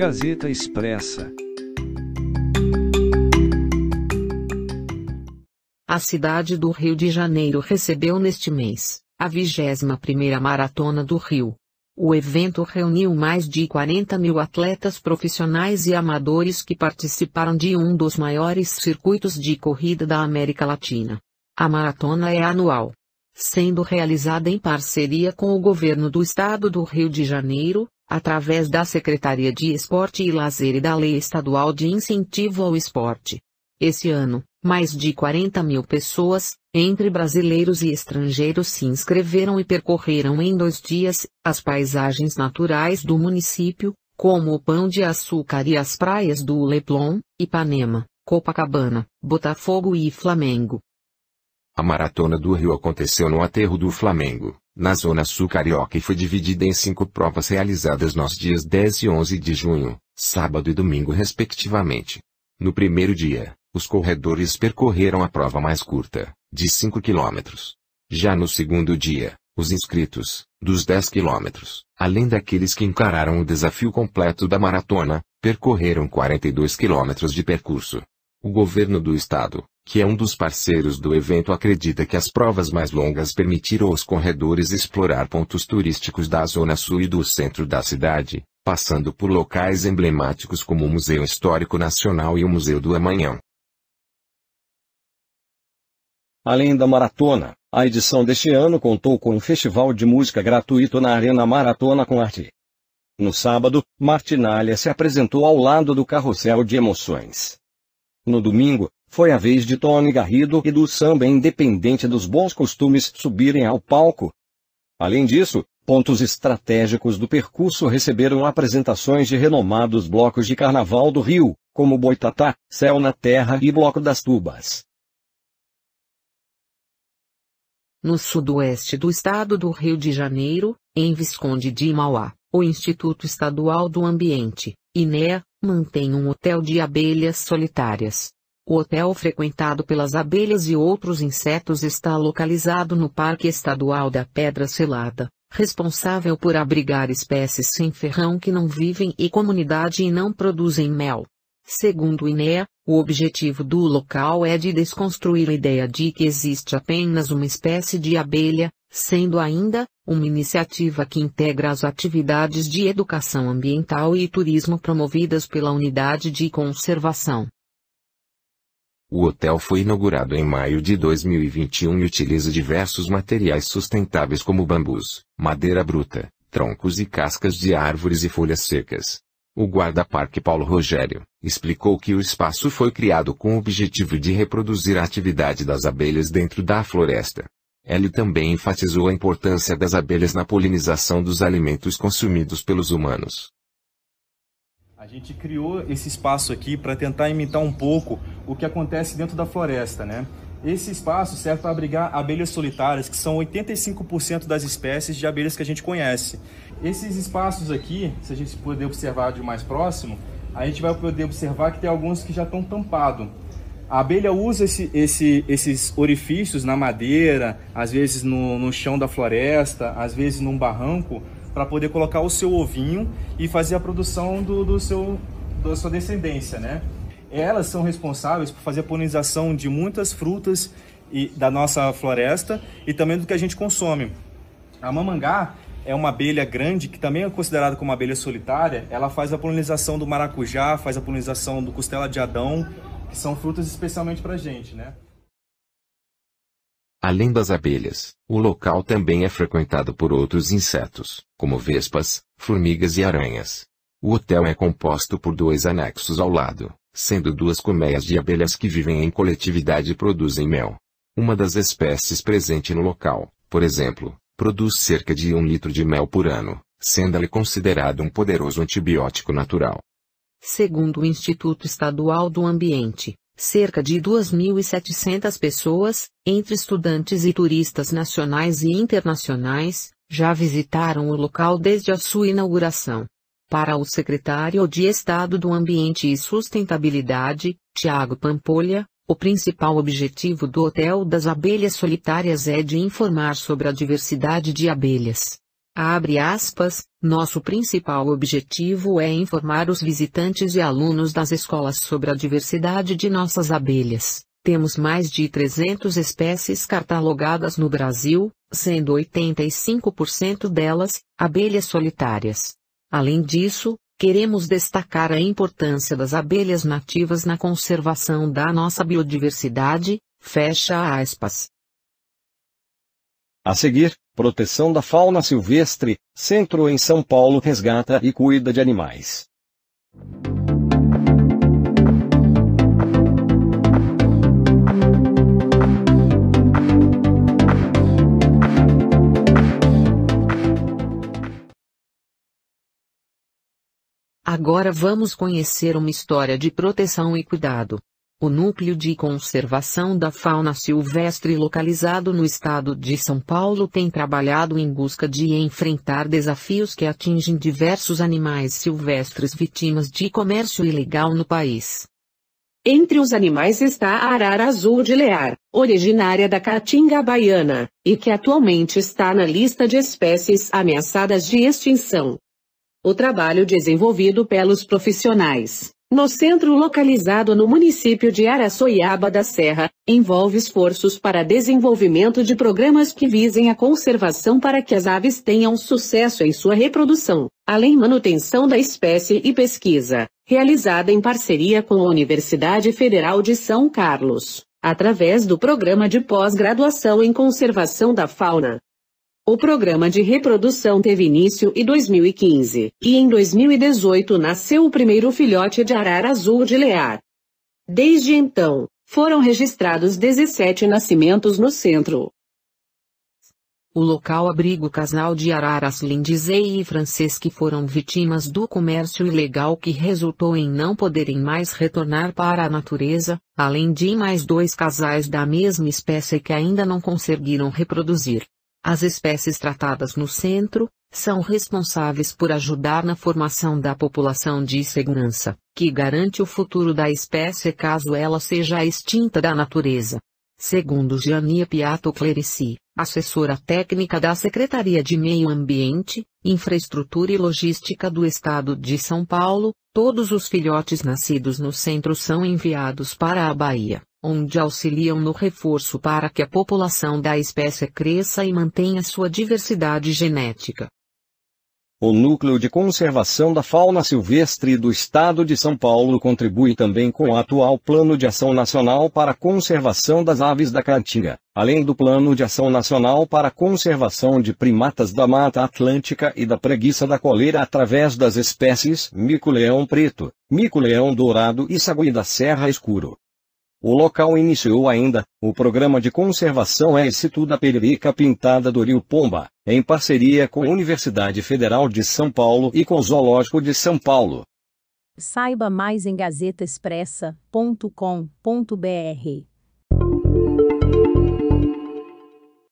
Gazeta Expressa. A cidade do Rio de Janeiro recebeu neste mês a 21ª Maratona do Rio. O evento reuniu mais de 40 mil atletas profissionais e amadores que participaram de um dos maiores circuitos de corrida da América Latina. A maratona é anual, sendo realizada em parceria com o governo do estado do Rio de Janeiro, através da Secretaria de Esporte e Lazer e da Lei Estadual de Incentivo ao Esporte. Esse ano, mais de 40 mil pessoas, entre brasileiros e estrangeiros se inscreveram e percorreram em dois dias as paisagens naturais do município, como o Pão de Açúcar e as praias do Leblon, Ipanema, Copacabana, Botafogo e Flamengo. A Maratona do Rio aconteceu no aterro do Flamengo, na Zona Sul Carioca e foi dividida em cinco provas realizadas nos dias 10 e 11 de junho, sábado e domingo respectivamente. No primeiro dia, os corredores percorreram a prova mais curta, de 5 quilômetros. Já no segundo dia, os inscritos, dos 10 quilômetros, além daqueles que encararam o desafio completo da maratona, percorreram 42 quilômetros de percurso. O governo do estado, que é um dos parceiros do evento, acredita que as provas mais longas permitiram aos corredores explorar pontos turísticos da zona sul e do centro da cidade, passando por locais emblemáticos como o Museu Histórico Nacional e o Museu do Amanhã. Além da maratona, a edição deste ano contou com um festival de música gratuito na Arena Maratona com Arte. No sábado, Martinalha se apresentou ao lado do Carrossel de Emoções. No domingo, foi a vez de Tony Garrido e do samba independente dos bons costumes subirem ao palco. Além disso, pontos estratégicos do percurso receberam apresentações de renomados blocos de carnaval do Rio, como Boitatá, Céu na Terra e Bloco das Tubas. No sudoeste do estado do Rio de Janeiro, em Visconde de Mauá, o Instituto Estadual do Ambiente, INEA, mantém um hotel de abelhas solitárias. O hotel frequentado pelas abelhas e outros insetos está localizado no Parque Estadual da Pedra Selada, responsável por abrigar espécies sem ferrão que não vivem em comunidade e não produzem mel. Segundo o INEA, o objetivo do local é de desconstruir a ideia de que existe apenas uma espécie de abelha, sendo ainda uma iniciativa que integra as atividades de educação ambiental e turismo promovidas pela Unidade de Conservação. O hotel foi inaugurado em maio de 2021 e utiliza diversos materiais sustentáveis como bambus, madeira bruta, troncos e cascas de árvores e folhas secas. O guarda-parque Paulo Rogério explicou que o espaço foi criado com o objetivo de reproduzir a atividade das abelhas dentro da floresta. Ele também enfatizou a importância das abelhas na polinização dos alimentos consumidos pelos humanos. Gente criou esse espaço aqui para tentar imitar um pouco o que acontece dentro da floresta, né? Esse espaço serve para abrigar abelhas solitárias, que são 85% das espécies de abelhas que a gente conhece. Esses espaços aqui, se a gente puder observar de mais próximo, a gente vai poder observar que tem alguns que já estão tampados. A abelha usa esse, esse, esses orifícios na madeira, às vezes no, no chão da floresta, às vezes num barranco, para poder colocar o seu ovinho e fazer a produção do, do seu, da sua descendência, né? elas são responsáveis por fazer a polinização de muitas frutas e, da nossa floresta e também do que a gente consome. A mamangá é uma abelha grande que também é considerada como uma abelha solitária. Ela faz a polinização do maracujá, faz a polinização do costela de Adão, que são frutas especialmente para gente, né? Além das abelhas, o local também é frequentado por outros insetos, como vespas, formigas e aranhas. O hotel é composto por dois anexos ao lado, sendo duas colmeias de abelhas que vivem em coletividade e produzem mel. Uma das espécies presente no local, por exemplo, produz cerca de um litro de mel por ano, sendo ele considerado um poderoso antibiótico natural. Segundo o Instituto Estadual do Ambiente, cerca de 2.700 pessoas, entre estudantes e turistas nacionais e internacionais, já visitaram o local desde a sua inauguração. Para o secretário de Estado do Ambiente e Sustentabilidade, Tiago Pampolha, o principal objetivo do Hotel das Abelhas Solitárias é de informar sobre a diversidade de abelhas. Abre aspas, nosso principal objetivo é informar os visitantes e alunos das escolas sobre a diversidade de nossas abelhas. Temos mais de 300 espécies catalogadas no Brasil, sendo 85% delas abelhas solitárias. Além disso, queremos destacar a importância das abelhas nativas na conservação da nossa biodiversidade. Fecha aspas. A seguir, Proteção da Fauna Silvestre, Centro em São Paulo resgata e cuida de animais. Agora vamos conhecer uma história de proteção e cuidado. O Núcleo de Conservação da Fauna Silvestre localizado no estado de São Paulo tem trabalhado em busca de enfrentar desafios que atingem diversos animais silvestres vítimas de comércio ilegal no país. Entre os animais está a arara azul de Lear, originária da Caatinga baiana, e que atualmente está na lista de espécies ameaçadas de extinção. O trabalho desenvolvido pelos profissionais no centro localizado no município de Araçoiaba da Serra, envolve esforços para desenvolvimento de programas que visem a conservação para que as aves tenham sucesso em sua reprodução, além manutenção da espécie e pesquisa, realizada em parceria com a Universidade Federal de São Carlos, através do Programa de Pós-Graduação em Conservação da Fauna, o programa de reprodução teve início em 2015, e em 2018 nasceu o primeiro filhote de arara azul de Lear. Desde então, foram registrados 17 nascimentos no centro. O local abriga o casal de araras Lindsay e Frances que foram vítimas do comércio ilegal que resultou em não poderem mais retornar para a natureza, além de mais dois casais da mesma espécie que ainda não conseguiram reproduzir. As espécies tratadas no centro, são responsáveis por ajudar na formação da população de segurança, que garante o futuro da espécie caso ela seja extinta da natureza. Segundo Gianni Piatto Clerici, assessora técnica da Secretaria de Meio Ambiente, Infraestrutura e Logística do Estado de São Paulo, todos os filhotes nascidos no centro são enviados para a Bahia onde auxiliam no reforço para que a população da espécie cresça e mantenha sua diversidade genética. O Núcleo de Conservação da Fauna Silvestre do Estado de São Paulo contribui também com o atual Plano de Ação Nacional para a Conservação das Aves da Caatinga, além do Plano de Ação Nacional para a Conservação de Primatas da Mata Atlântica e da Preguiça da Coleira através das espécies mico-leão preto, mico-leão dourado e sagui da serra escuro. O local iniciou ainda o programa de conservação é Instituto da Pererica Pintada do Rio Pomba, em parceria com a Universidade Federal de São Paulo e com o Zoológico de São Paulo. Saiba mais em gazetaexpressa.com.br.